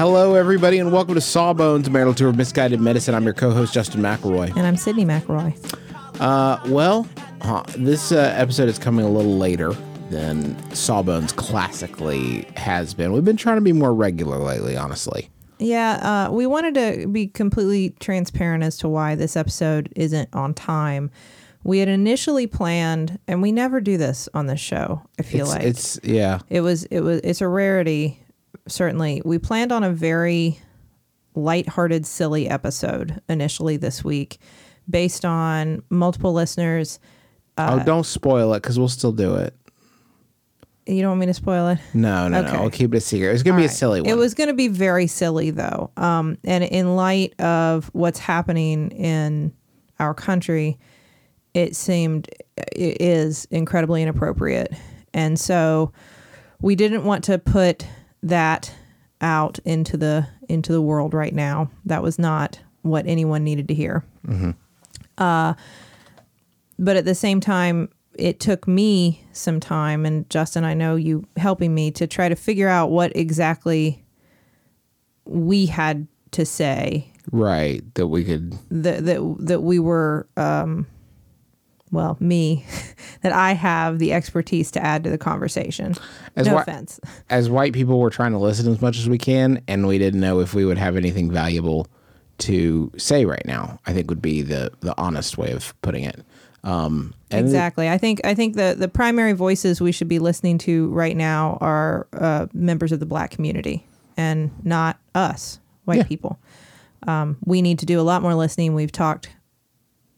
Hello, everybody, and welcome to Sawbones, marital tour of misguided medicine. I'm your co-host Justin McElroy. And I'm Sydnee McElroy. Uh, well, huh, this uh, episode is coming a little later than Sawbones classically has been. We've been trying to be more regular lately, honestly. Yeah, uh, we wanted to be completely transparent as to why this episode isn't on time. We had initially planned, and we never do this on this show. I feel It's, like it's yeah, it was it was it's a rarity. Certainly, we planned on a very lighthearted, silly episode initially this week, based on multiple listeners. oh, don't spoil it because we'll still do it. You don't want me to spoil it? No, no, Okay. no. I'll keep it a secret. It's gonna be a silly one. It was going to be very silly, though. Um, and in light of what's happening in our country, it seemed it is incredibly inappropriate. And so we didn't want to put that out into the into the world right now. That was not what anyone needed to hear. Uh, but at the same time, it took me some time, and Justin, I know you helping me to try to figure out what exactly we had to say right that we could. that that that we were, um, well, me, that I have the expertise to add to the conversation. As no whi- offense. As white people, we're trying to listen as much as we can, and we didn't know if we would have anything valuable to say right now. I think would be the the honest way of putting it. Um, and Exactly. I think I think the the primary voices we should be listening to right now are uh, members of the black community and not us, white Yeah. people. Um, we need to do a lot more listening. We've talked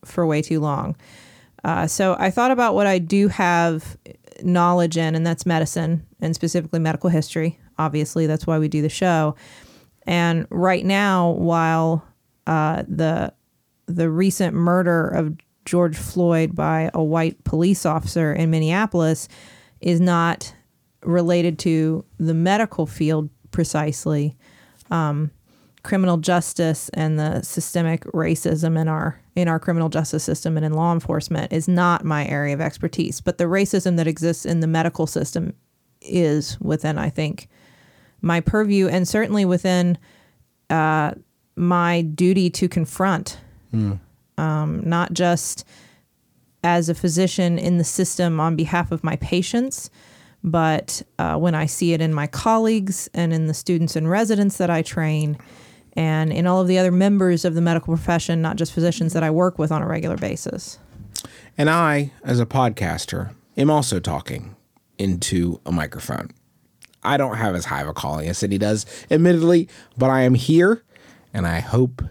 for way too long. Uh, so I thought about what I do have knowledge in, and that's medicine and specifically medical history. Obviously, that's why we do the show. And right now, while uh, the the recent murder of George Floyd by a white police officer in Minneapolis is not related to the medical field precisely. Um, criminal justice and the systemic racism in our in our criminal justice system and in law enforcement is not my area of expertise. But the racism that exists in the medical system is within, I think, my purview and certainly within uh, my duty to confront um, not just as a physician in the system on behalf of my patients, but uh, when I see it in my colleagues and in the students and residents that I train, and in all of the other members of the medical profession, not just physicians that I work with on a regular basis. and I, as a podcaster, am also talking into a microphone. I don't have as high of a calling as Cindy does, admittedly, but I am here, and I hope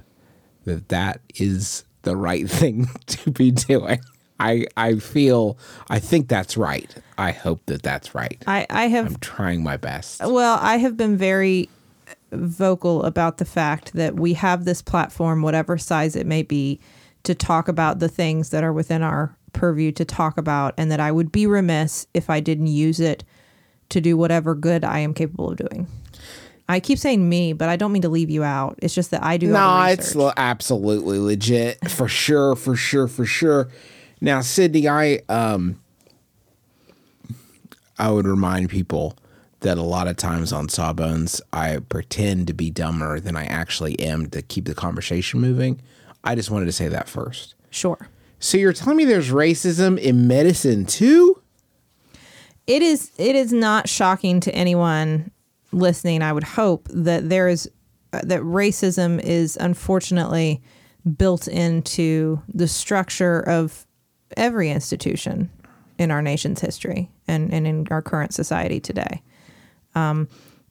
that that is the right thing to be doing. I I feel I think that's right. I hope that that's right. I, I have I'm trying my best. Well, I have been very vocal about the fact that we have this platform, whatever size it may be, to talk about the things that are within our purview to talk about, and that I would be remiss if I didn't use it to do whatever good I am capable of doing. I keep saying me, but I don't mean to leave you out. It's just that I do. No, it's lo- absolutely legit for sure, for sure, for sure. Now, Sydnee, I um, I would remind people that a lot of times on Sawbones, I pretend to be dumber than I actually am to keep the conversation moving. I just wanted to say that first. sure. So you're telling me there's racism in medicine too? it is it is not shocking to anyone listening. I would hope that there is uh, that racism is unfortunately built into the structure of every institution in our nation's history and, and in our current society today. Um,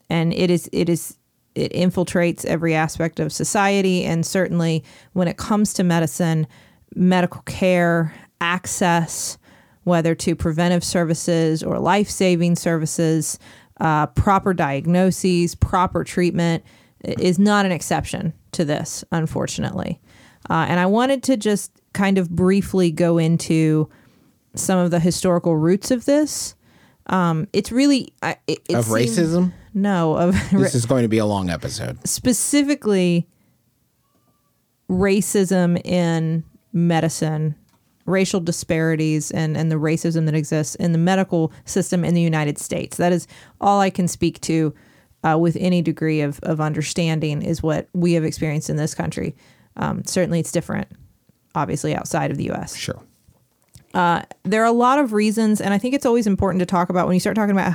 and it is it is it infiltrates every aspect of society and certainly when it comes to medicine, medical care, access, whether to preventive services or life-saving services, uh, proper diagnoses, proper treatment is not an exception to this, unfortunately. Uh, and I wanted to just kind of briefly go into some of the historical roots of this. Um, it's really I- it, it Of seems- racism? No, of This is going to be a long episode. specifically racism in medicine, racial disparities, and, and the racism that exists in the medical system in the United States. That is all I can speak to uh, with any degree of, of understanding, is what we have experienced in this country. Um, certainly, it's different, obviously, outside of the US Sure. There are a lot of reasons, and I think it's always important to talk about when you start talking about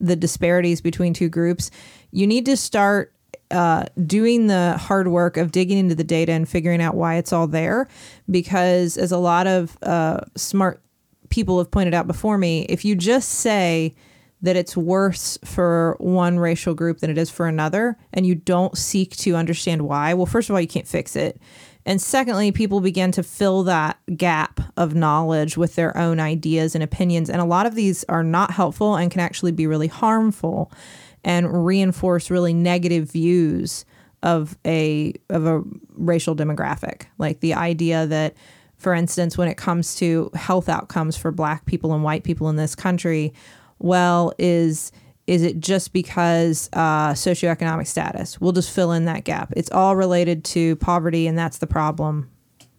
the disparities between two groups. You need to start uh, doing the hard work of digging into the data and figuring out why it's all there. Because, as a lot of uh, smart people have pointed out before me, if you just say that it's worse for one racial group than it is for another, and you don't seek to understand why, well, first of all, you can't fix it. And secondly, people begin to fill that gap of knowledge with their own ideas and opinions. And a lot of these are not helpful and can actually be really harmful and reinforce really negative views of a of a racial demographic. Like the idea that for instance, when it comes to health outcomes for black people and white people in this country, well, is is it just because uh, socioeconomic status? We'll just fill in that gap. It's all related to poverty, and that's the problem.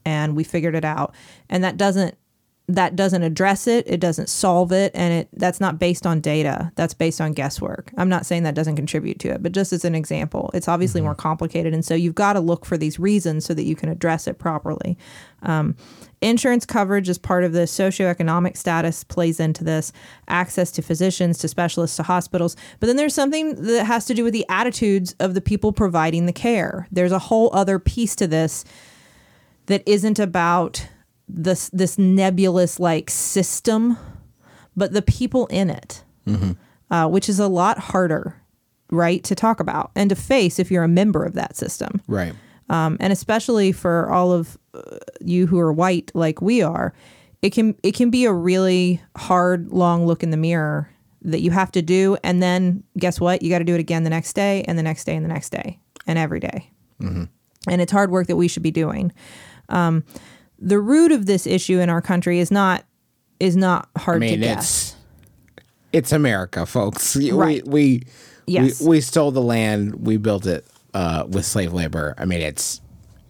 And we figured it out. And that doesn't that doesn't address it. It doesn't solve it, and it that's not based on data. That's based on guesswork. I'm not saying that doesn't contribute to it, but just as an example, it's obviously more complicated, and so you've got to look for these reasons so that you can address it properly. Um, insurance coverage is part of this. Socioeconomic status plays into this. Access to physicians, to specialists, to hospitals. But then there's something that has to do with the attitudes of the people providing the care. There's a whole other piece to this that isn't about this this nebulous like system, but the people in it, uh, which is a lot harder, right, to talk about and to face if you're a member of that system Right. um, and especially for all of uh, you who are white like we are, it can it can be a really hard, long look in the mirror that you have to do, and then guess what? You got to do it again the next day, and the next day, and the next day, and every day. And it's hard work that we should be doing. Um, the root of this issue in our country is not is not hard I mean, to it's guess. it's America, folks. We Right. we Yes. we, we stole the land. We built it uh, with slave labor. I mean, it's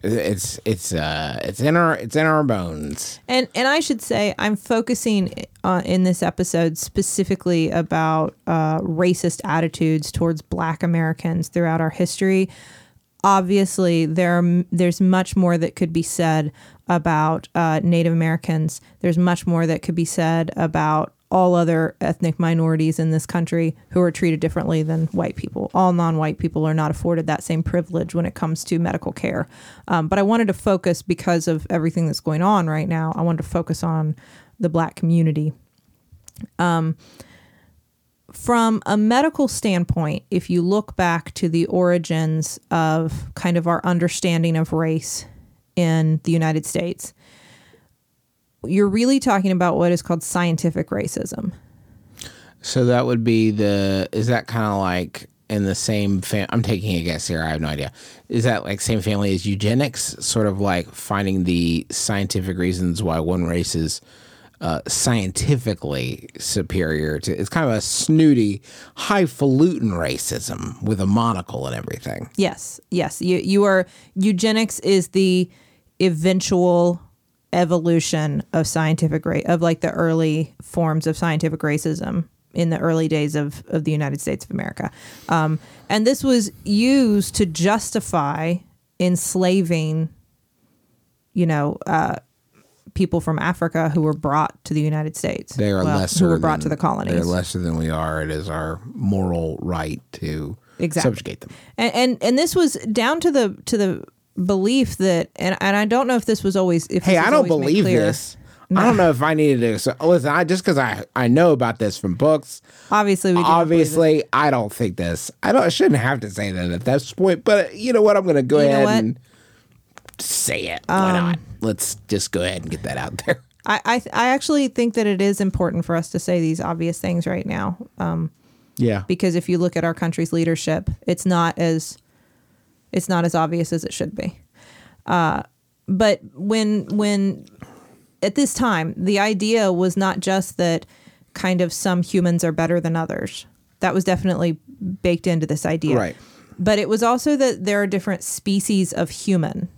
it's it's uh it's in our it's in our bones. And and I should say I'm focusing uh, in this episode specifically about uh, racist attitudes towards Black Americans throughout our history. Obviously, there there's much more that could be said about uh, Native Americans. There's much more that could be said about all other ethnic minorities in this country who are treated differently than white people. All non-white people are not afforded that same privilege when it comes to medical care. Um, but I wanted to focus because of everything that's going on right now. I wanted to focus on the black community. Um, from a medical standpoint, if you look back to the origins of kind of our understanding of race in the United States, you're really talking about what is called scientific racism. So that would be the. Is that kind of like in the same fam? I'm taking a guess here. I have no idea. Is that like same family as eugenics? Sort of like finding the scientific reasons why one race is uh, scientifically superior to. It's kind of a snooty, highfalutin racism with a monocle and everything. Yes, yes. You you are eugenics is the eventual evolution of scientific race of like the early forms of scientific racism in the early days of, of the United States of America. Um, and this was used to justify enslaving, you know, uh, people from Africa who were brought to the United States. They are Well, lesser. who were brought than- to the colonies. They're lesser than we are. It is our moral right to Exactly. subjugate them. and, and and this was down to the to the belief that and, and I don't know if this was always if Hey, I don't believe this. I don't know if I needed to. So, oh, listen, I just because I I know about this from books. Obviously, we do not believe this. Obviously, I don't think this. I don't. I shouldn't have to say that at this point. But you know what? I'm going to go You ahead and say it. Why not? Let's just go ahead and get that out there. I, I I actually think that it is important for us to say these obvious things right now, um, Yeah. because if you look at our country's leadership, it's not as it's not as obvious as it should be. Uh, but when when at this time, the idea was not just that kind of some humans are better than others. That was definitely baked into this idea. Right. But it was also that there are different species of human.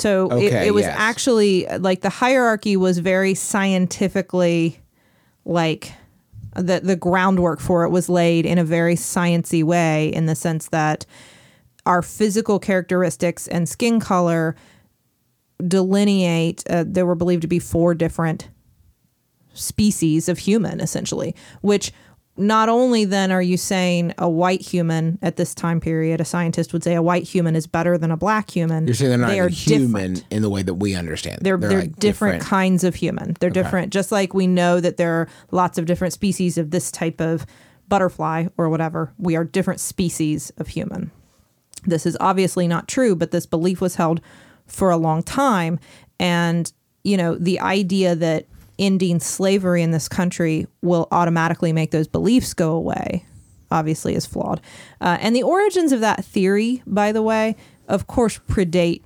So it, it was yes. actually like the hierarchy was very scientifically like the the groundwork for it was laid in a very sciency way in the sense that our physical characteristics and skin color delineate uh, there were believed to be four different species of human essentially which not only then are you saying a white human at this time period a scientist would say a white human is better than a black human You're saying they're not they are human different. in the way that we understand. They're they're, like different, kinds of human. They're different, just like we know that there are lots of different species of this type of butterfly or whatever. We are different species of human. This is obviously not true, but this belief was held for a long time, and you know the idea that ending slavery in this country will automatically make those beliefs go away obviously is flawed. Uh, and the origins of that theory, by the way, of course, predate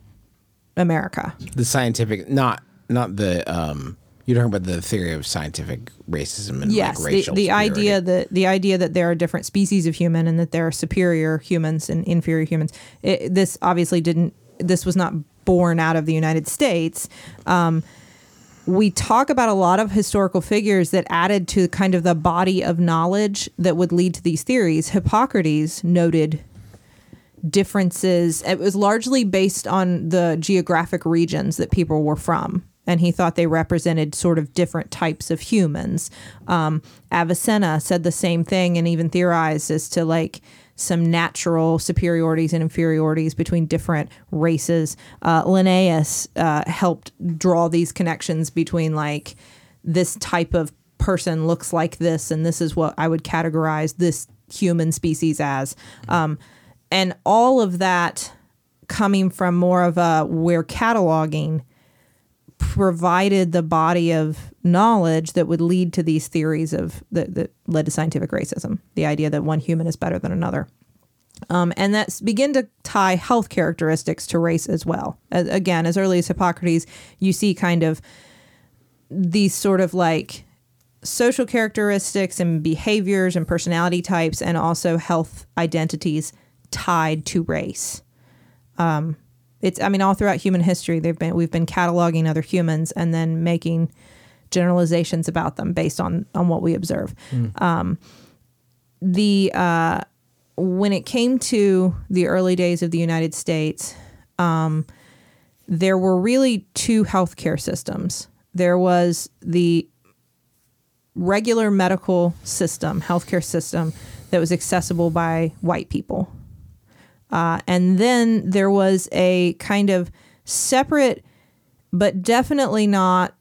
America. the scientific, not not the. um You're talking about the theory of scientific racism and yes like the, racial the superiority. idea that the idea that there are different species of human and that there are superior humans and inferior humans it, this obviously didn't this was not born out of the united states um, we talk about a lot of historical figures that added to kind of the body of knowledge that would lead to these theories hippocrates noted differences. It was largely based on the geographic regions that people were from. And he thought they represented sort of different types of humans. Um, Avicenna said the same thing and even theorized as to like some natural superiorities and inferiorities between different races. Uh, Linnaeus uh, helped draw these connections between like this type of person looks like this, and this is what I would categorize this human species as. Um, and all of that coming from more of a we're cataloging provided the body of knowledge that would lead to these theories of that, that led to scientific racism the idea that one human is better than another. Um, and that's begin to tie health characteristics to race as well. As, again as early as hippocrates you see kind of these sort of like social characteristics and behaviors and personality types and also health identities tied to race. Um, it's i mean all throughout human history they've been we've been cataloging other humans and then making generalizations about them based on on what we observe. Um, the uh, when it came to the early days of the united states um, there were really two healthcare systems. There was the regular medical system healthcare system that was accessible by white people. Uh, and then there was a kind of separate, but definitely not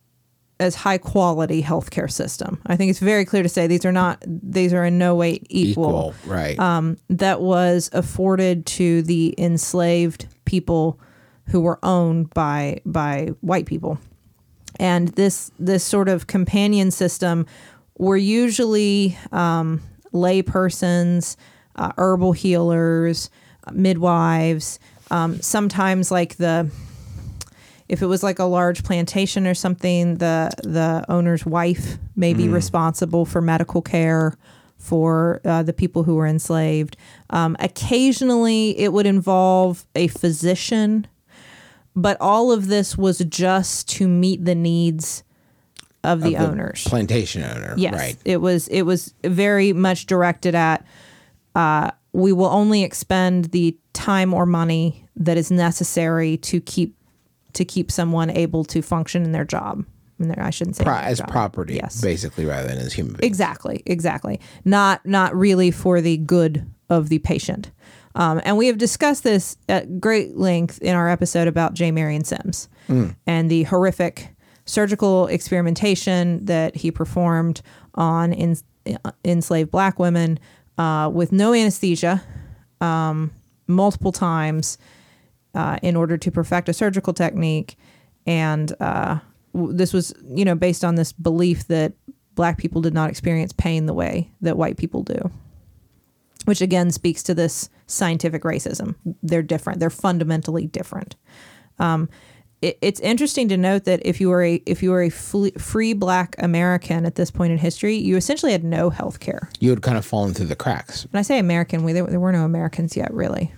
as high quality healthcare system. I think it's very clear to say these are not, these are in no way equal. equal, right? Um, that was afforded to the enslaved people who were owned by by white people. And this this sort of companion system were usually um, lay persons, uh, herbal healers, midwives, um, sometimes like the if it was like a large plantation or something, the the owner's wife may be responsible for medical care for uh, the people who were enslaved. Um, occasionally, it would involve a physician, but all of this was just to meet the needs of the, The owners. plantation owner, Yes, right? it was it was very much directed at uh, we will only expend the time or money that is necessary to keep to keep someone able to function in their job. I shouldn't say Pro- as job. property, Yes. basically, rather than as human beings. Exactly, exactly. Not not really for the good of the patient. Um, and we have discussed this at great length in our episode about J. Marion Sims and the horrific surgical experimentation that he performed on in, enslaved black women uh, with no anesthesia um, multiple times uh, in order to perfect a surgical technique. And uh, w- this was, you know, based on this belief that black people did not experience pain the way that white people do, which again speaks to this scientific racism. They're different. They're fundamentally different. Um, it, it's interesting to note that if you were a if you were a free black American at this point in history, you essentially had no health care. You had kind of fallen through the cracks. When I say American, we there, there were no Americans yet, really.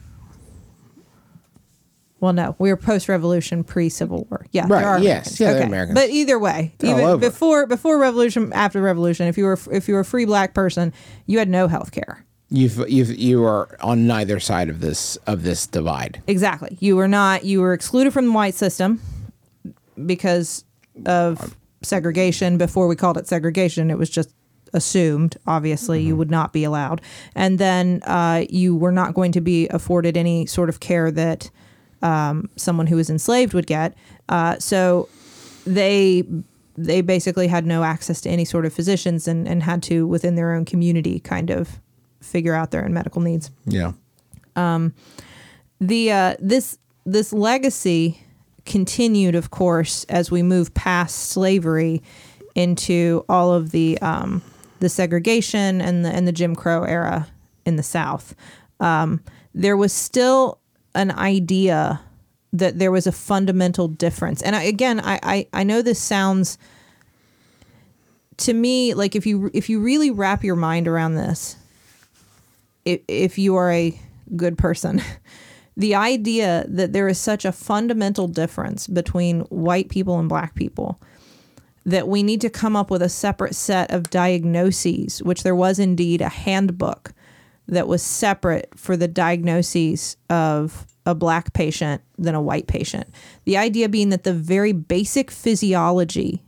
Well, no, we were post-revolution, pre-Civil War. Yeah, Right, there are yes, Americans. yeah, okay. Americans. But either way, They're even before before revolution, after revolution, if you were if you were a free black person, you had no health care. You've you've you are on neither side of this of this divide. Exactly. You were not. You were excluded from the white system because of segregation. Before we called it segregation, it was just assumed. Obviously, you would not be allowed, and then uh, you were not going to be afforded any sort of care that um, someone who was enslaved would get. Uh, so they they basically had no access to any sort of physicians and, and had to within their own community kind of figure out their own medical needs Yeah. the uh, this this legacy continued, of course, as we move past slavery into all of the um, the segregation and the and the Jim Crow era in the South. Um, there was still an idea that there was a fundamental difference, and I, again, I, I I know this sounds to me like if you if you really wrap your mind around this if, if you are a good person the idea that there is such a fundamental difference between white people and black people that we need to come up with a separate set of diagnoses which there was indeed a handbook that was separate for the diagnoses of a black patient than a white patient the idea being that the very basic physiology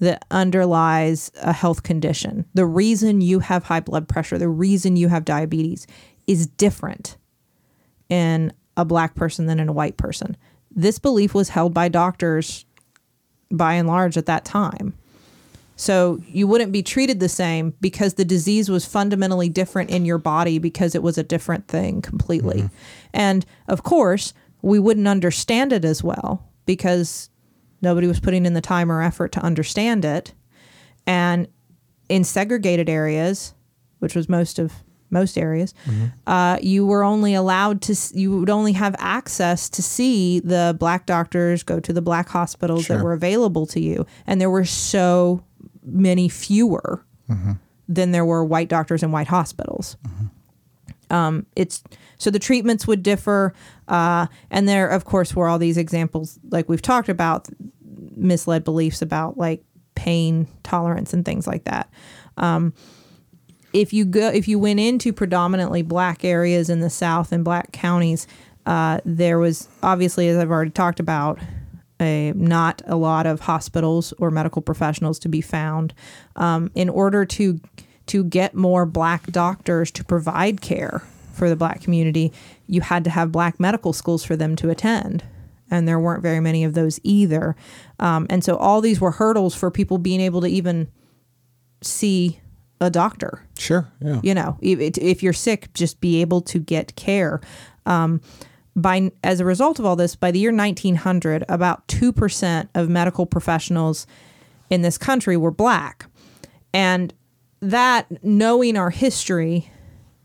that underlies a health condition. The reason you have high blood pressure, the reason you have diabetes is different in a black person than in a white person. This belief was held by doctors by and large at that time. So you wouldn't be treated the same because the disease was fundamentally different in your body because it was a different thing completely. And of course, we wouldn't understand it as well because nobody was putting in the time or effort to understand it. And in segregated areas, which was most of most areas, uh, you were only allowed to, you would only have access to see the black doctors, go to the black hospitals that were available to you. And there were so many fewer than there were white doctors in white hospitals. Um, it's so the treatments would differ, uh, and there, of course, were all these examples, like we've talked about, misled beliefs about like pain tolerance and things like that. Um, if you go, if you went into predominantly black areas in the South and black counties, uh, there was obviously, as I've already talked about, a, not a lot of hospitals or medical professionals to be found. Um, in order to to get more black doctors to provide care for the black community, you had to have black medical schools for them to attend. And there weren't very many of those either. Um, and so all these were hurdles for people being able to even see a doctor Sure. Yeah. you know if, if you're sick just be able to get care um, by as a result of all this by the year 1900 about 2% of medical professionals in this country were black. And that knowing our history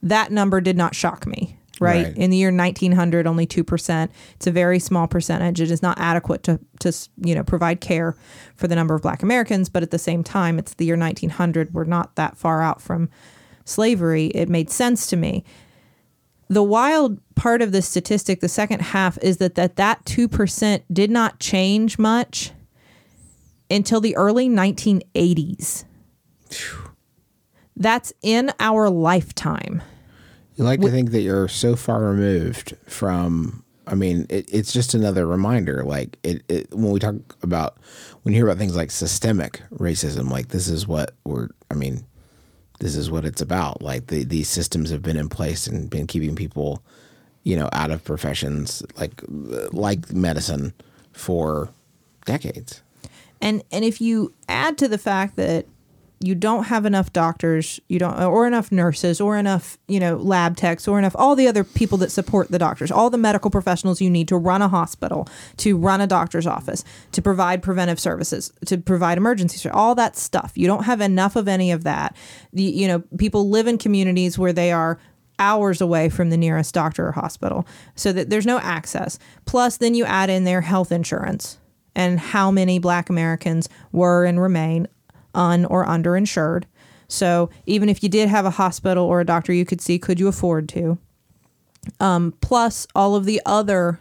that number did not shock me right, Right. in the year 1900 only 2% it's a very small percentage. It is not adequate to, to you know provide care for the number of black americans but at the same time it's the year 1900 we're not that far out from slavery. It made sense to me the wild part of the statistic the second half is that that, that 2% did not change much until the early 1980s that's in our lifetime You like to think that you're so far removed from I mean, it, it's just another reminder. Like it, it, when we talk about when you hear about things like systemic racism, like this is what we're. I mean, this is what it's about. Like the, these systems have been in place and been keeping people, you know, out of professions like like medicine for decades. And and if you add to the fact that you don't have enough doctors, you don't or enough nurses or enough, you know, lab techs or enough all the other people that support the doctors, all the medical professionals you need to run a hospital, to run a doctor's office, to provide preventive services, to provide emergency all that stuff. You don't have enough of any of that. The, you know, people live in communities where they are hours away from the nearest doctor or hospital so that there's no access. Plus then you add in their health insurance and how many black Americans were and remain un or underinsured. So even if you did have a hospital or a doctor you could see, could you afford to? Um, plus all of the other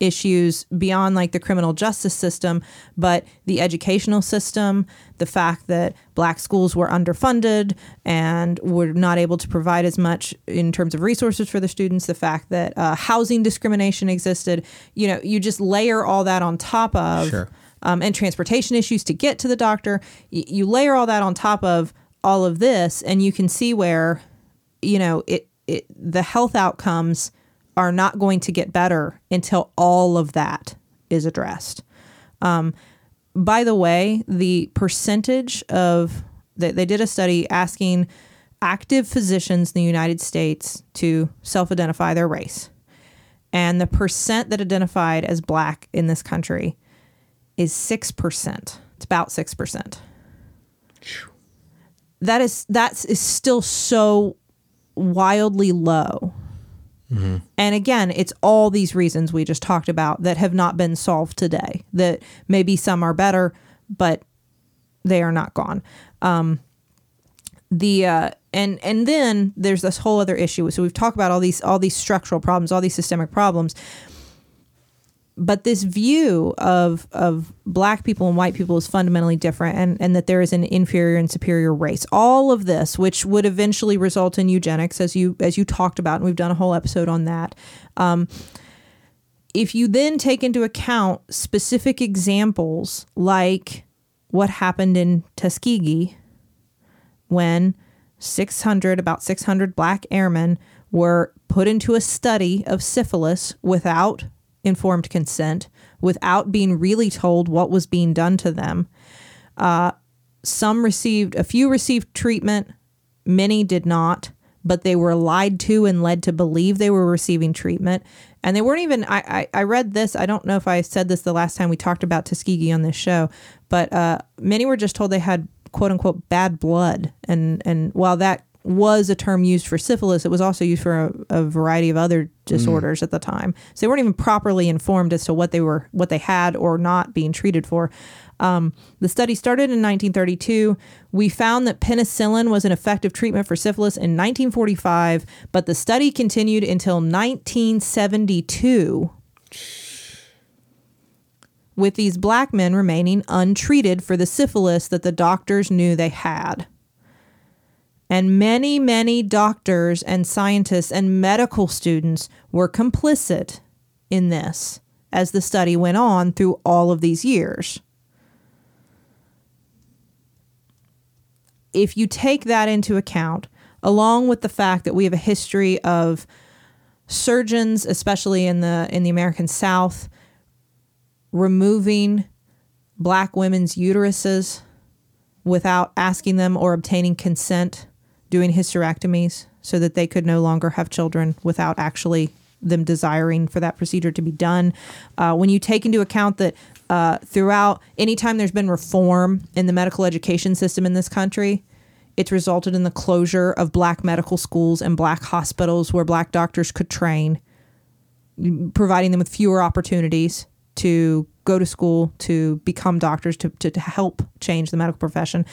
issues beyond like the criminal justice system, but the educational system, the fact that black schools were underfunded and were not able to provide as much in terms of resources for the students, the fact that uh, housing discrimination existed, you know, you just layer all that on top of, Sure. Um, and transportation issues to get to the doctor. Y- you layer all that on top of all of this, and you can see where, you know, it, it the health outcomes are not going to get better until all of that is addressed. Um, by the way, the percentage of they, they did a study asking active physicians in the United States to self-identify their race, and the percent that identified as black in this country is six percent. It's about six percent. That is that is still so wildly low. And again, it's all these reasons we just talked about that have not been solved today. That maybe some are better, but they are not gone. Um, the uh, and and then there's this whole other issue. So we've talked about all these all these structural problems, all these systemic problems. But this view of of black people and white people is fundamentally different, and and that there is an inferior and superior race. All of this, which would eventually result in eugenics, as you as you talked about, and we've done a whole episode on that. Um, if you then take into account specific examples like what happened in Tuskegee when 600 about 600 black airmen were put into a study of syphilis without informed consent without being really told what was being done to them. Uh, some received a few received treatment many did not but they were lied to and led to believe they were receiving treatment. And they weren't even i, I, I read this i don't know if i said this the last time we talked about tuskegee on this show but uh, many were just told they had quote unquote bad blood. And and while that was a term used for syphilis it was also used for a, a variety of other disorders at the time. So they weren't even properly informed as to what they were what they had or not being treated for. Um, the study started in 1932 we found that penicillin was an effective treatment for syphilis in 1945 but the study continued until 1972 with these black men remaining untreated for the syphilis that the doctors knew they had. And many, many doctors and scientists and medical students were complicit in this as the study went on through all of these years. If you take that into account, along with the fact that we have a history of surgeons, especially in the in the American South, removing black women's uteruses without asking them or obtaining consent, doing hysterectomies so that they could no longer have children without actually them desiring for that procedure to be done. Uh, when you take into account that uh, throughout, anytime there's been reform in the medical education system in this country, it's resulted in the closure of black medical schools and black hospitals where black doctors could train providing them with fewer opportunities to go to school, to become doctors, to, to, to help change the medical profession.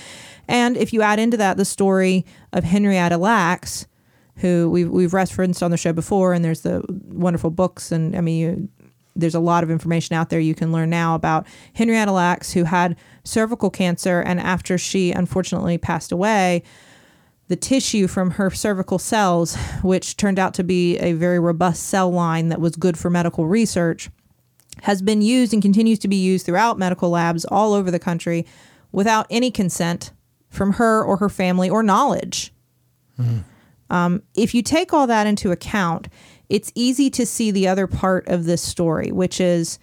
And if you add into that the story of Henrietta Lacks, who we've, we've referenced on the show before, and there's the wonderful books, and I mean, you, there's a lot of information out there you can learn now about Henrietta Lacks, who had cervical cancer, and after she unfortunately passed away, the tissue from her cervical cells, which turned out to be a very robust cell line that was good for medical research, has been used and continues to be used throughout medical labs all over the country without any consent from her or her family or knowledge. Um, if you take all that into account, it's easy to see the other part of this story, which is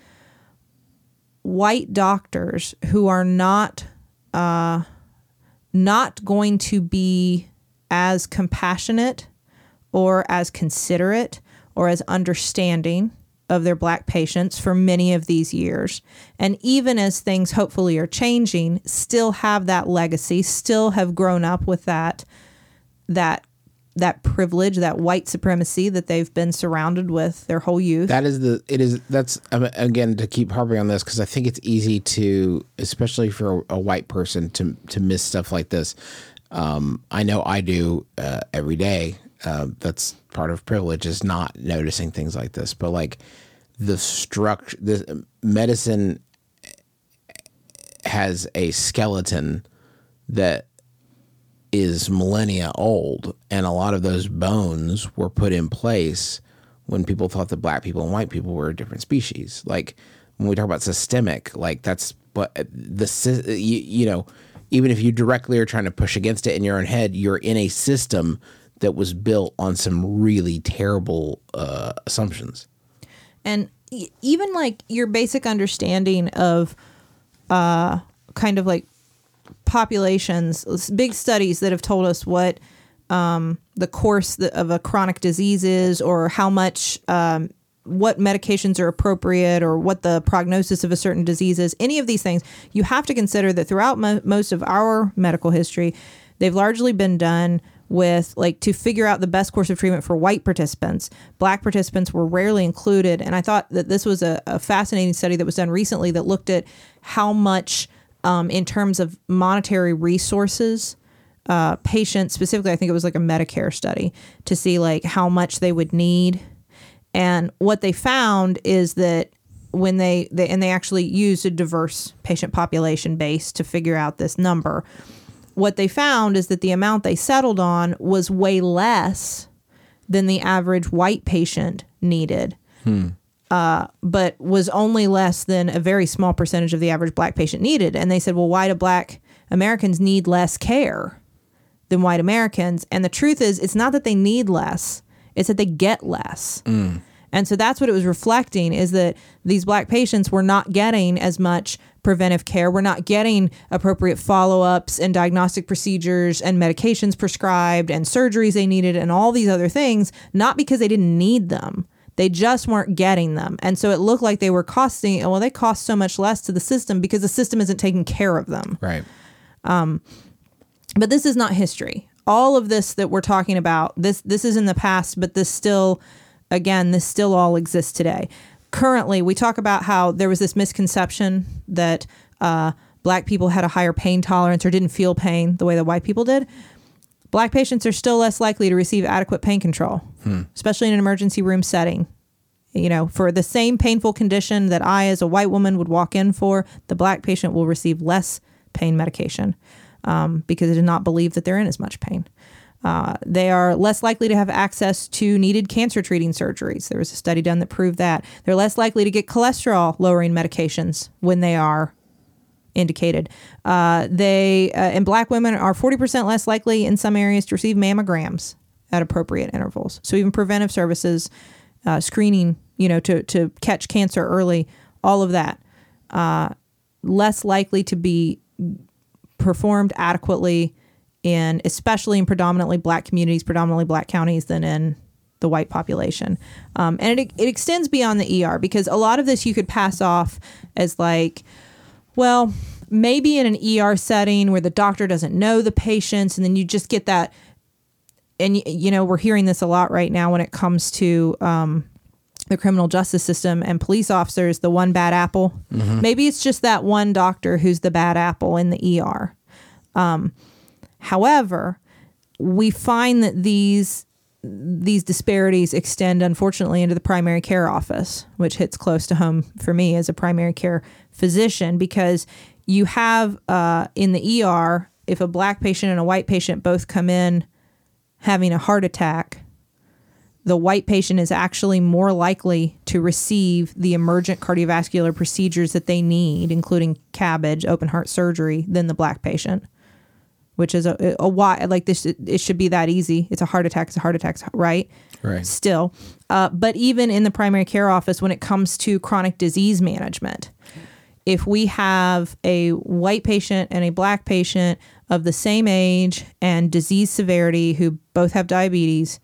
white doctors who are not uh, not going to be as compassionate or as considerate or as understanding of their black patients for many of these years. And even as things hopefully are changing, still have that legacy, still have grown up with that that that privilege, that white supremacy that they've been surrounded with their whole youth. That is the it is that's um, again to keep harping on this because I think it's easy to, especially for a, white person, to to miss stuff like this. Um, I know I do uh, every day. Uh, that's part of privilege is not noticing things like this. But like the structure, the medicine has a skeleton that is millennia old, and a lot of those bones were put in place when people thought that black people and white people were a different species. Like when we talk about systemic, like that's but the you, you know, even if you directly are trying to push against it in your own head, you're in a system that was built on some really terrible uh, assumptions. and even like your basic understanding of uh kind of like populations big studies that have told us what um the course of a chronic disease is or how much um what medications are appropriate or what the prognosis of a certain disease is any of these things you have to consider that throughout mo- most of our medical history they've largely been done with like to figure out the best course of treatment for white participants. Black participants were rarely included. And I thought that this was a, a fascinating study that was done recently that looked at how much, um, in terms of monetary resources, uh, patients, specifically, I think it was like a Medicare study to see like how much they would need. And what they found is that when they, they and they actually used a diverse patient population base to figure out this number what they found is that the amount they settled on was way less than the average white patient needed, uh, but was only less than a very small percentage of the average black patient needed. And they said, well, why do black Americans need less care than white Americans? And the truth is, it's not that they need less, it's that they get less. And so that's what it was reflecting is that these black patients were not getting as much preventive care. We're not getting appropriate follow ups and diagnostic procedures and medications prescribed and surgeries they needed and all these other things, not because they didn't need them. They just weren't getting them. And so it looked like they were costing, oh, well, they cost so much less to the system because the system isn't taking care of them. Right. Um, but this is not history. All of this that we're talking about, this this is in the past, but this still again, this still all exists today. Currently, we talk about how there was this misconception that uh, black people had a higher pain tolerance or didn't feel pain the way that white people did. Black patients are still less likely to receive adequate pain control, especially in an emergency room setting. You know, for the same painful condition that I, as a white woman, would walk in for, the black patient will receive less pain medication um, because they do not believe that they're in as much pain. Uh, they are less likely to have access to needed cancer treating surgeries. There was a study done that proved that. They're less likely to get cholesterol lowering medications when they are indicated. Uh, they uh, and black women are 40% less likely in some areas to receive mammograms at appropriate intervals. So even preventive services, uh, screening, you know, to to catch cancer early, all of that, uh, less likely to be performed adequately in especially in predominantly black communities, predominantly black counties than in the white population. Um, and it, it extends beyond the ER because a lot of this you could pass off as like, well, maybe in an ER setting where the doctor doesn't know the patients and then you just get that. And, you know, we're hearing this a lot right now when it comes to um, the criminal justice system and police officers, the one bad apple. Maybe it's just that one doctor who's the bad apple in the ER. However, we find that these these disparities extend unfortunately into the primary care office, which hits close to home for me as a primary care physician because you have uh, in the ER if a black patient and a white patient both come in having a heart attack, the white patient is actually more likely to receive the emergent cardiovascular procedures that they need, including CABG, open heart surgery, than the black patient. Which is a, a why like this it should be that easy. It's a heart attack, it's a heart attack, right? Right. Still. Uh, but even in the primary care office, when it comes to chronic disease management, if we have a white patient and a black patient of the same age and disease severity who both have diabetes,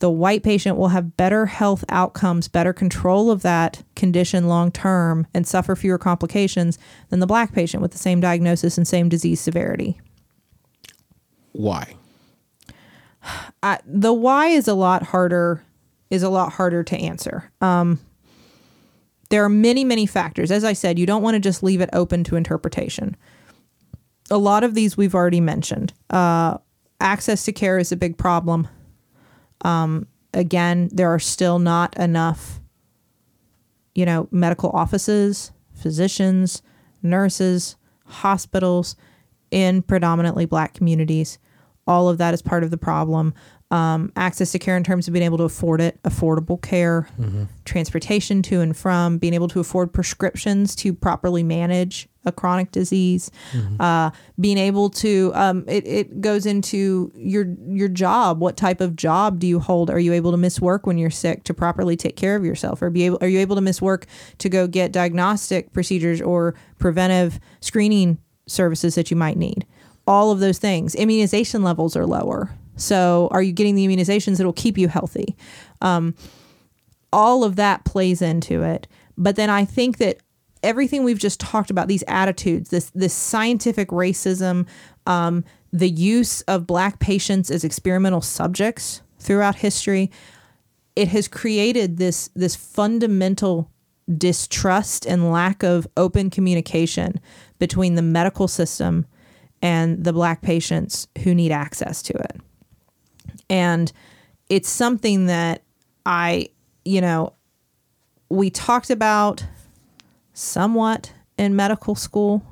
the white patient will have better health outcomes, better control of that condition long term, and suffer fewer complications than the black patient with the same diagnosis and same disease severity. Why? I, the why is a lot harder is a lot harder to answer. Um, there are many many factors. As I said, you don't want to just leave it open to interpretation. A lot of these we've already mentioned. Uh, access to care is a big problem. Um, again, there are still not enough, you know, medical offices, physicians, nurses, hospitals in predominantly black communities. All of that is part of the problem. Um, access to care in terms of being able to afford it, affordable care, transportation to and from, being able to afford prescriptions to properly manage a chronic disease, uh, being able to. Um, it, it goes into your your job. What type of job do you hold? Are you able to miss work when you're sick to properly take care of yourself, or be able? Are you able to miss work to go get diagnostic procedures or preventive screening services that you might need? All of those things. Immunization levels are lower. So, are you getting the immunizations that will keep you healthy? Um, all of that plays into it. But then I think that everything we've just talked about, these attitudes, this this scientific racism, um, the use of black patients as experimental subjects throughout history, it has created this this fundamental distrust and lack of open communication between the medical system and the black patients who need access to it. And it's something that I, you know, we talked about somewhat in medical school,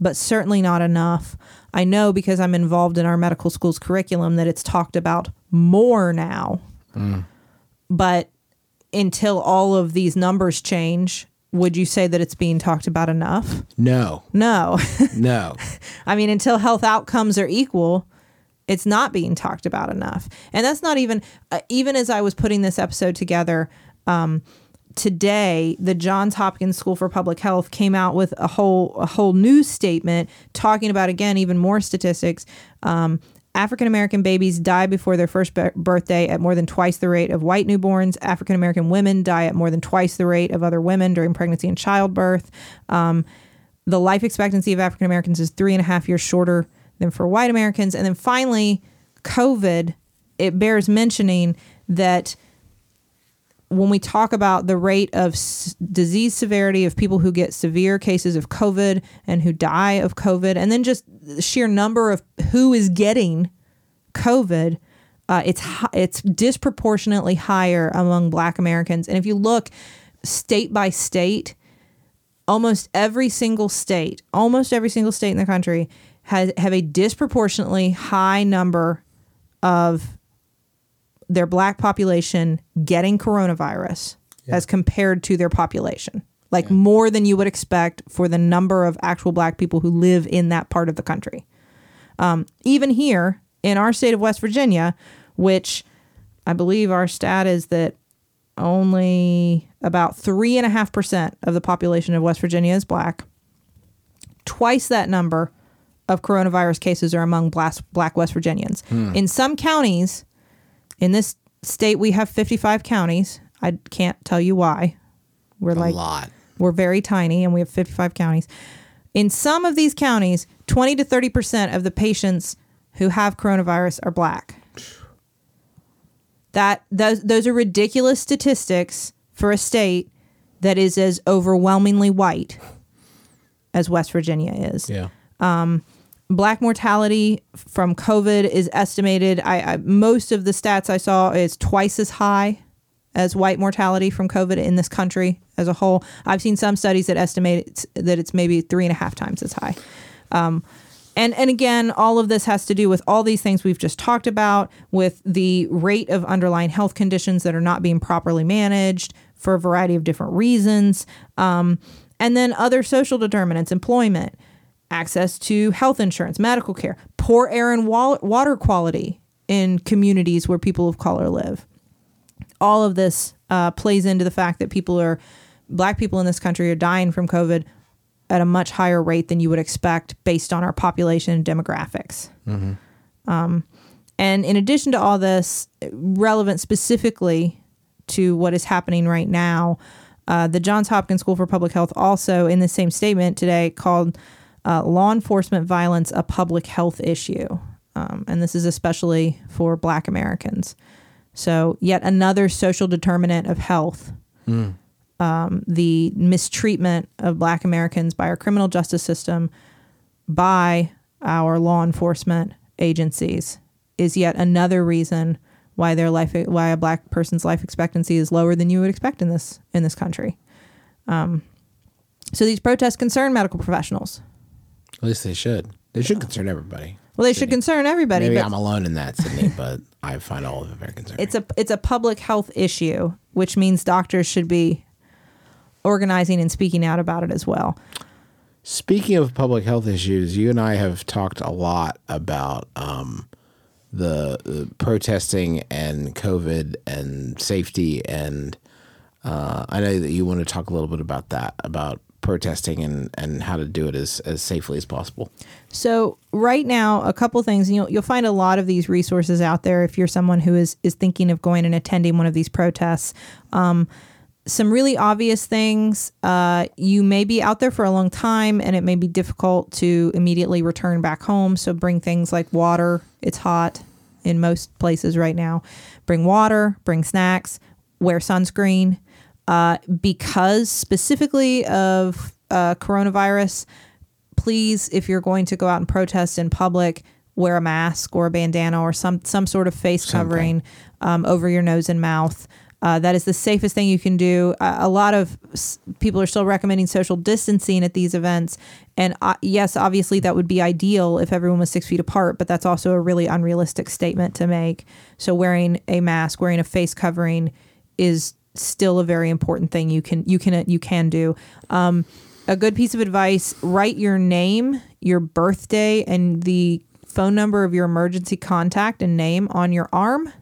but certainly not enough. I know because I'm involved in our medical school's curriculum that it's talked about more now. Mm. But until all of these numbers change, would you say that it's being talked about enough? No. No. No. I mean, until health outcomes are equal, it's not being talked about enough. And that's not even, uh, even as I was putting this episode together, um, today the Johns Hopkins School for Public Health came out with a whole a whole news statement talking about again even more statistics. Um, African American babies die before their first bir- birthday at more than twice the rate of white newborns. African American women die at more than twice the rate of other women during pregnancy and childbirth. Um, the life expectancy of African Americans is three and a half years shorter than for white Americans. And then finally, COVID, it bears mentioning that when we talk about the rate of s- disease severity of people who get severe cases of COVID and who die of COVID, and then just the sheer number of who is getting COVID, uh, it's hi- it's disproportionately higher among Black Americans. And if you look state by state, almost every single state, almost every single state in the country has have a disproportionately high number of their black population getting coronavirus as compared to their population. Like more than you would expect for the number of actual black people who live in that part of the country. Um, even here in our state of West Virginia, which I believe our stat is that only about three and a half percent of the population of West Virginia is black. Twice that number of coronavirus cases are among black, black West Virginians. In some counties, in this state, we have 55 counties. I can't tell you why. We're A like lot. we're very tiny and we have 55 counties. In some of these counties, 20 to 30% of the patients who have coronavirus are black. That those those are ridiculous statistics for a state that is as overwhelmingly white as West Virginia is Yeah. Um, black mortality from COVID is estimated. I, I most of the stats I saw is twice as high as white mortality from COVID in this country as a whole. I've seen some studies that estimate it's, that it's maybe three and a half times as high. Um, and and again, all of this has to do with all these things we've just talked about, with the rate of underlying health conditions that are not being properly managed for a variety of different reasons, um, and then other social determinants, employment, access to health insurance, medical care, poor air and wa- water quality in communities where people of color live. All of this uh, plays into the fact that people are black people in this country are dying from covid at a much higher rate than you would expect based on our population and demographics. Um, and in addition to all this relevant specifically to what is happening right now uh, the johns hopkins school for public health also in the same statement today called uh, law enforcement violence a public health issue um, and this is especially for black americans so, yet another social determinant of health. Um, the mistreatment of Black Americans by our criminal justice system, by our law enforcement agencies, is yet another reason why their life, why a Black person's life expectancy is lower than you would expect in this in this country. Um, so these protests concern medical professionals. At least they should. They should concern everybody. Well, they should concern everybody. Maybe but I'm alone in that, Sydnee, but I find all of it very concerning. it's a it's a public health issue, which means doctors should be organizing and speaking out about it as well. Speaking of public health issues, you and I have talked a lot about um, the, the protesting and COVID and safety, and uh, I know that you want to talk a little bit about that, about protesting and, and how to do it as, as safely as possible. So right now, a couple things. You'll you'll find a lot of these resources out there if you're someone who is is thinking of going and attending one of these protests. Um, some really obvious things. Uh, you may be out there for a long time, and it may be difficult to immediately return back home. So bring things like water. It's hot in most places right now. Bring water. Bring snacks. Wear sunscreen. Uh, because specifically of uh, coronavirus, please, if you're going to go out and protest in public, wear a mask or a bandana or some some sort of face covering um, over your nose and mouth. Uh, that is the safest thing you can do. Uh, a lot of s- people are still recommending social distancing at these events, and uh, yes, obviously that would be ideal if everyone was six feet apart. But that's also a really unrealistic statement to make. So wearing a mask, wearing a face covering, is still a very important thing you can you can you can do. Um, a good piece of advice write your name, your birthday, and the phone number of your emergency contact and name on your arm,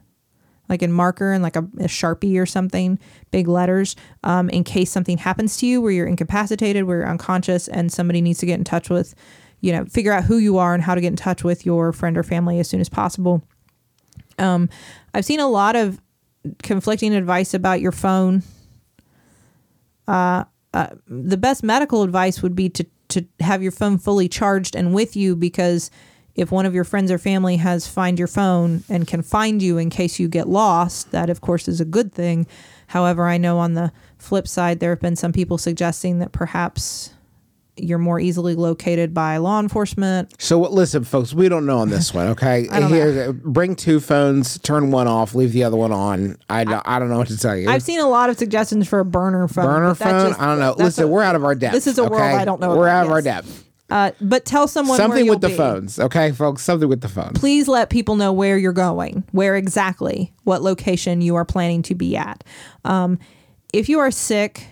like in marker and like a, a sharpie or something, big letters, um, in case something happens to you where you're incapacitated, where you're unconscious, and somebody needs to get in touch with, you know, figure out who you are and how to get in touch with your friend or family as soon as possible. Um, I've seen a lot of conflicting advice about your phone uh, uh, the best medical advice would be to to have your phone fully charged and with you because if one of your friends or family has find your phone and can find you in case you get lost, that of course is a good thing. However, I know on the flip side there have been some people suggesting that perhaps you're more easily located by law enforcement. So what- listen, folks, we don't know on this one. Okay, here, bring two phones, turn one off, leave the other one on. I don't, I don't know what to tell you. I've seen a lot of suggestions for a burner phone. burner phone. just- I don't know. Listen, a- we're out of our depth. This is a world? I don't know We're about, out of our yes. depth. Uh, but tell someone where Something with the be. phones, okay, folks. Something with the phones. please let people know where you're going, where exactly, what location you are planning to be at. Um, if you are sick,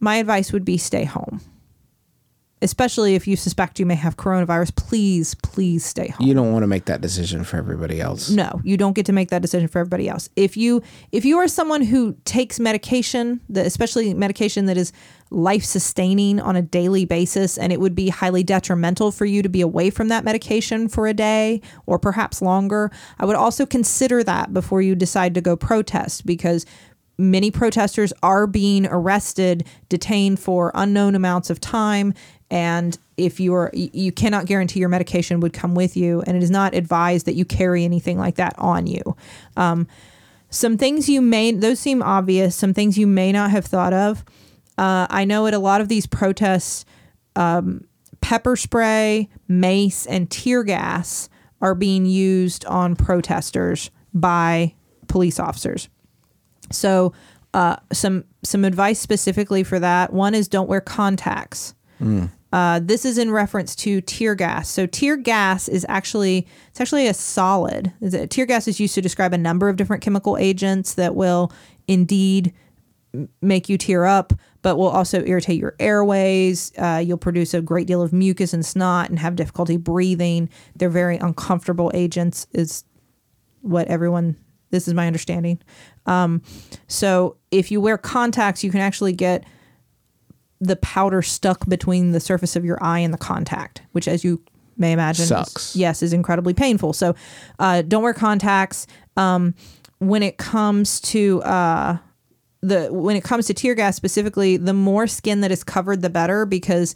my advice would be stay home. Especially if you suspect you may have coronavirus, please, please stay home. You don't want to make that decision for everybody else. No, you don't get to make that decision for everybody else. If you if you are someone who takes medication, that especially medication that is life sustaining on a daily basis and it would be highly detrimental for you to be away from that medication for a day or perhaps longer, I would also consider that before you decide to go protest because many protesters are being arrested, detained for unknown amounts of time, and if you are you cannot guarantee your medication would come with you, and it is not advised that you carry anything like that on you. Um, some things you may those seem obvious. Some things you may not have thought of. Uh, I know at a lot of these protests, um, pepper spray, mace, and tear gas are being used on protesters by police officers. So, uh, some some advice specifically for that. One is don't wear contacts. Uh, this is in reference to tear gas. So tear gas is actually it's actually a solid. Tear gas is used to describe a number of different chemical agents that will indeed make you tear up, but will also irritate your airways. Uh, you'll produce a great deal of mucus and snot and have difficulty breathing. They're very uncomfortable agents, is what everyone, this is my understanding. Um, so if you wear contacts, you can actually get the powder stuck between the surface of your eye and the contact, which, as you may imagine, is- Sucks. yes, is incredibly painful. So uh, don't wear contacts. Um, when it comes to uh, the when it comes to tear gas specifically, the more skin that is covered, the better because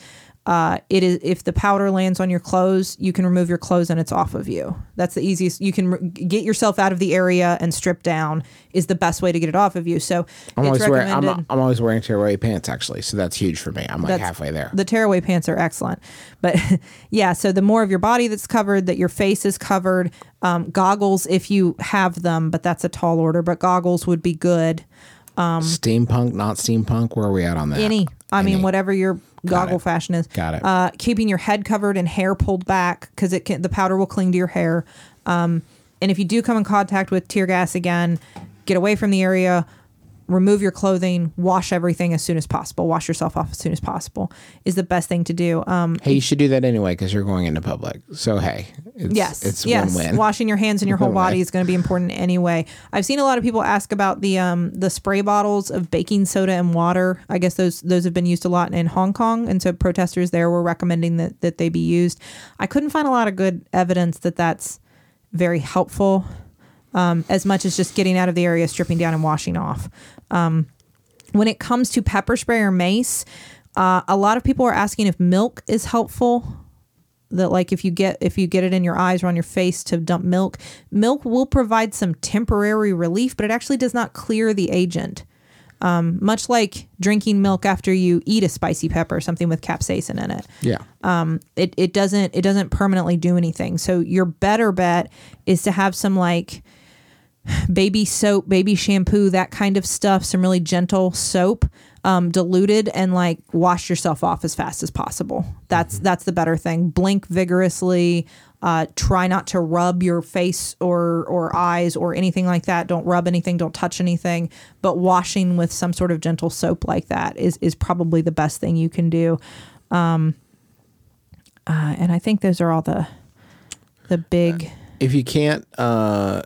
uh, it is if the powder lands on your clothes, you can remove your clothes and it's off of you. That's the easiest. You can re- get yourself out of the area and strip down is the best way to get it off of you. So I'm always wearing I'm. I'm always wearing tearaway pants actually, so that's huge for me. I'm like halfway there. The tearaway pants are excellent. But yeah, so the more of your body that's covered, that your face is covered, um, goggles if you have them, but that's a tall order, but goggles would be good. steampunk, not steampunk. Where are we at on that? Any, I mean, whatever your goggle it. fashion is. Got it. Uh, keeping your head covered and hair pulled back because it can, the powder will cling to your hair. Um, and if you do come in contact with tear gas again, get away from the area. Remove your clothing, wash everything as soon as possible. Wash yourself off as soon as possible is the best thing to do. Um, Hey, you should do that anyway because you're going into public. So hey, it's, yes, it's yes. win-win. Washing your hands and your whole body is going to be important anyway. I've seen a lot of people ask about the um, the spray bottles of baking soda and water. I guess those those have been used a lot in Hong Kong, and so protesters there were recommending that that they be used. I couldn't find a lot of good evidence that that's very helpful. Um, as much as just getting out of the area, stripping down, and washing off. Um, when it comes to pepper spray or mace, uh, a lot of people are asking if milk is helpful that like if you get if you get it in your eyes or on your face to dump milk milk will provide some temporary relief but it actually does not clear the agent um, much like drinking milk after you eat a spicy pepper something with capsaicin in it yeah. Um, it, it doesn't it doesn't permanently do anything so your better bet is to have some like baby soap baby shampoo that kind of stuff some really gentle soap um, diluted and like wash yourself off as fast as possible. That's that's the better thing. Blink vigorously uh, try not to rub your face or or eyes or anything like that. Don't rub anything don't touch anything. But washing with some sort of gentle soap like that is is probably the best thing you can do. Uh, and I think those are all the the big. if you can't uh,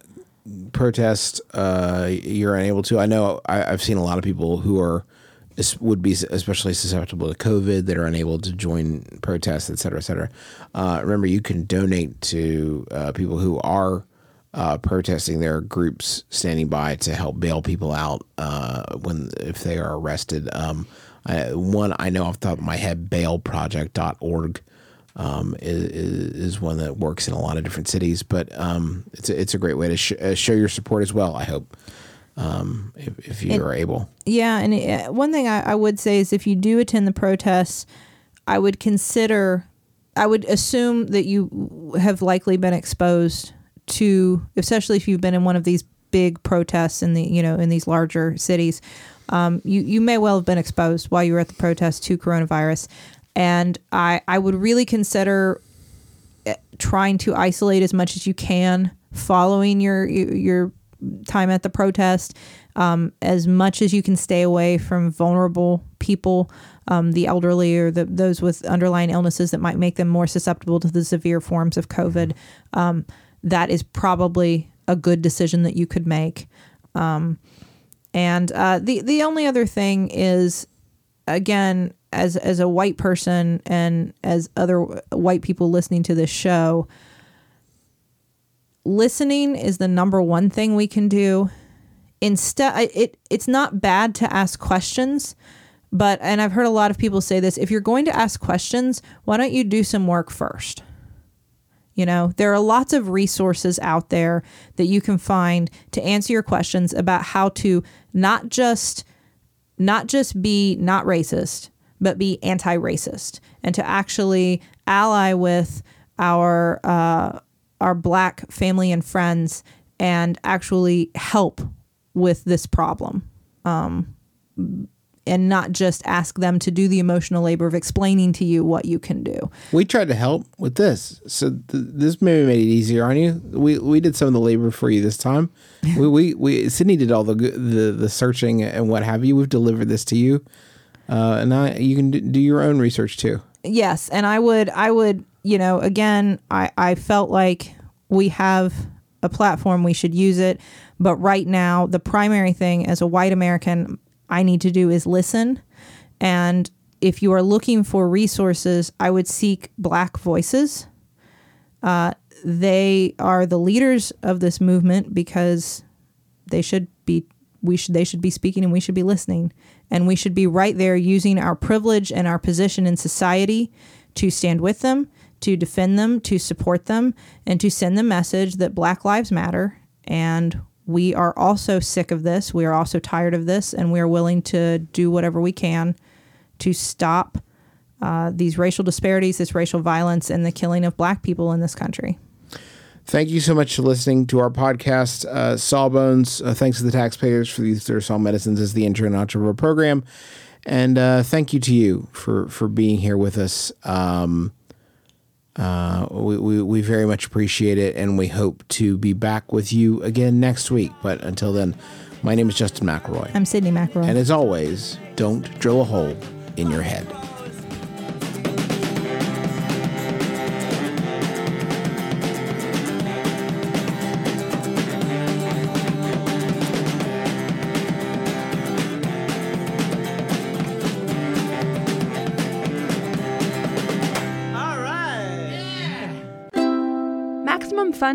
protest, uh, you're unable to. I know I, I've seen a lot of people who are would be especially susceptible to COVID that are unable to join protests, et cetera, et cetera. Uh, remember, you can donate to uh, people who are. Uh, protesting there are groups standing by to help bail people out uh, when if they are arrested. Um, I, one I know off the top of my head, bailproject.org um, is, is one that works in a lot of different cities. But um, it's a, it's a great way to sh- uh, show your support as well. I hope um, if, if you And- are able. Yeah, and uh, one thing I, I would say is if you do attend the protests, I would consider, I would assume that you have likely been exposed to, especially if you've been in one of these big protests in the you know in these larger cities. Um, you you may well have been exposed while you were at the protest to coronavirus, and I I would really consider trying to isolate as much as you can following your your time at the protest um, as much as you can stay away from vulnerable people um, the elderly or the, those with underlying illnesses that might make them more susceptible to the severe forms of covid. Um, that is probably a good decision that you could make. Um, and uh, the the only other thing is again as as a white person and as other white people listening to this show listening is the number one thing we can do. Instead it it's not bad to ask questions but and I've heard a lot of people say this if you're going to ask questions why don't you do some work first? You know, there are lots of resources out there that you can find to answer your questions about how to not just not just be not racist, but be anti-racist and to actually ally with our uh, our black family and friends and actually help with this problem. Um, and not just ask them to do the emotional labor of explaining to you what you can do. We tried to help with this, so th- this maybe made it easier on you. We we did some of the labor for you this time. we, we we Sydnee did all the the the searching and what have you. We've delivered this to you, uh, and I, you can do your own research too. Yes, and I would I would, you know, again, I I felt like we have a platform, we should use it, but right now the primary thing as a white American I need to do is listen and if you are looking for resources, I would seek black voices. Uh, they are the leaders of this movement because they should be we should they should be speaking and we should be listening and we should be right there using our privilege and our position in society to stand with them to defend them to support them and to send the message that black lives matter and we are also sick of this we are also tired of this and we are willing to do whatever we can to stop uh, these racial disparities this racial violence and the killing of black people in this country Thank you so much for listening to our podcast, uh, Sawbones. Uh, thanks to the taxpayers for the use of their saw medicines as the intro and outro program, and uh, thank you to you for for being here with us. Um, uh, we, we we very much appreciate it, and we hope to be back with you again next week. But until then, my name is Justin McElroy, i'm Sydnee McElroy. and as always, don't drill a hole in your head.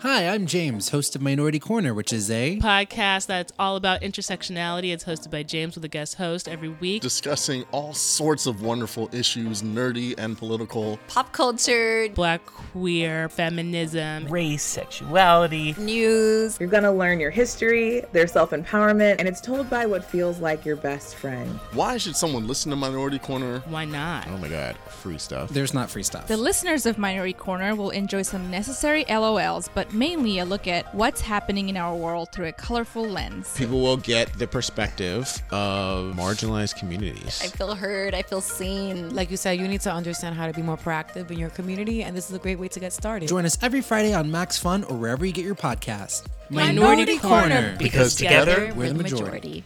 Hi, I'm James, host of Minority Corner, which is a podcast that's all about intersectionality. It's hosted by James with a guest host every week. discussing all sorts of wonderful issues, nerdy and political. Pop culture, Black queer feminism. Race, sexuality. news. You're gonna learn your history, their self empowerment, and it's told by what feels like your best friend. Why should someone listen to Minority Corner? Why not? Oh my god, free stuff. there's not free stuff. The listeners of Minority Corner will enjoy some necessary LOLs, but mainly a look at what's happening in our world through a colorful lens. People will get the perspective of marginalized communities. I feel heard, I feel seen. Like you said, you need to understand how to be more proactive in your community, and this is a great way to get started. Join us every Friday on Max Fun or wherever you get your podcast. Minority Corner, because together we're the majority.